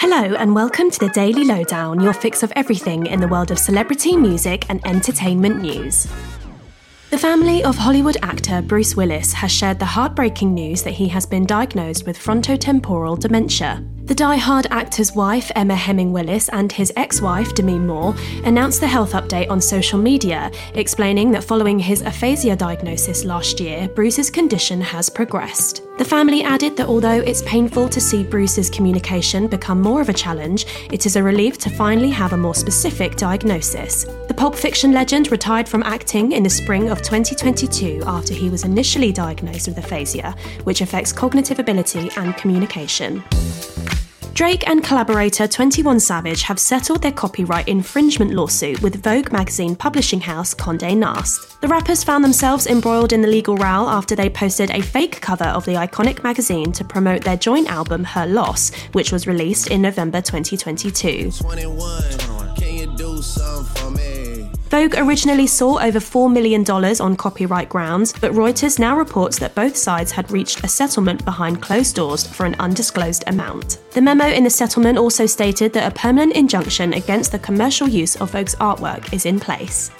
Hello, and welcome to the Daily Lowdown, your fix of everything in the world of celebrity, music, and entertainment news. The family of Hollywood actor Bruce Willis has shared the heartbreaking news that he has been diagnosed with frontotemporal dementia. The die-hard actor's wife, Emma Heming Willis, and his ex wife, Demi Moore, announced the health update on social media, explaining that following his aphasia diagnosis last year, Bruce's condition has progressed. The family added that although it's painful to see Bruce's communication become more of a challenge, it is a relief to finally have a more specific diagnosis. The Pulp Fiction legend retired from acting in the spring of 2022 after he was initially diagnosed with aphasia, which affects cognitive ability and communication. Drake and collaborator 21 Savage have settled their copyright infringement lawsuit with Vogue magazine publishing house Condé Nast. The rappers found themselves embroiled in the legal row after they posted a fake cover of the iconic magazine to promote their joint album Her Loss, which was released in November 2022. 21. Vogue originally saw over $4 million on copyright grounds, but Reuters now reports that both sides had reached a settlement behind closed doors for an undisclosed amount. The memo in the settlement also stated that a permanent injunction against the commercial use of Vogue's artwork is in place.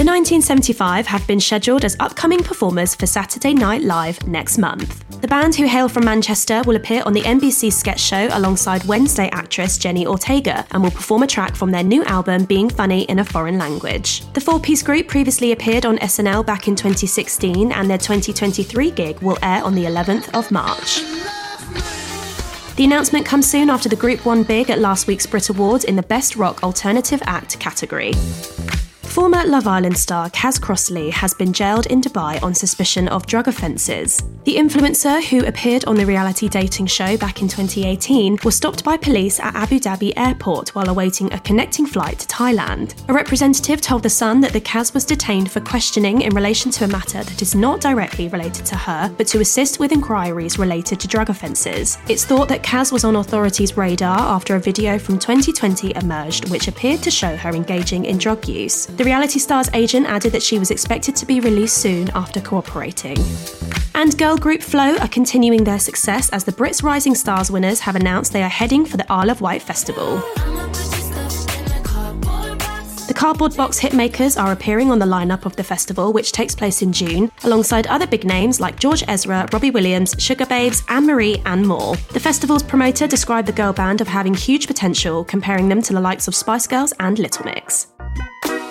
The 1975 have been scheduled as upcoming performers for Saturday Night Live next month. The band, who hail from Manchester, will appear on the NBC sketch show alongside Wednesday actress Jenna Ortega and will perform a track from their new album Being Funny in a Foreign Language. The four piece group previously appeared on SNL back in 2016, and their 2023 gig will air on the 11th of March. The announcement comes soon after the group won big at last week's Brit Awards in the Best Rock Alternative Act category. Former Love Island star Kaz Crossley has been jailed in Dubai on suspicion of drug offences. The influencer, who appeared on the reality dating show back in 2018, was stopped by police at Abu Dhabi airport while awaiting a connecting flight to Thailand. A representative told The Sun that the Kaz was detained for questioning in relation to a matter that is not directly related to her, but to assist with inquiries related to drug offences. It's thought that Kaz was on authorities' radar after a video from 2020 emerged which appeared to show her engaging in drug use. The reality star's agent added that she was expected to be released soon after cooperating. And girl group FLO are continuing their success as the Brits Rising Stars winners have announced they are heading for the Isle of Wight Festival. The Cardboard Box hitmakers are appearing on the lineup of the festival, which takes place in June, alongside other big names like George Ezra, Robbie Williams, Sugababes, Anne Marie, and more. The festival's promoter described the girl band of having huge potential, comparing them to the likes of Spice Girls and Little Mix.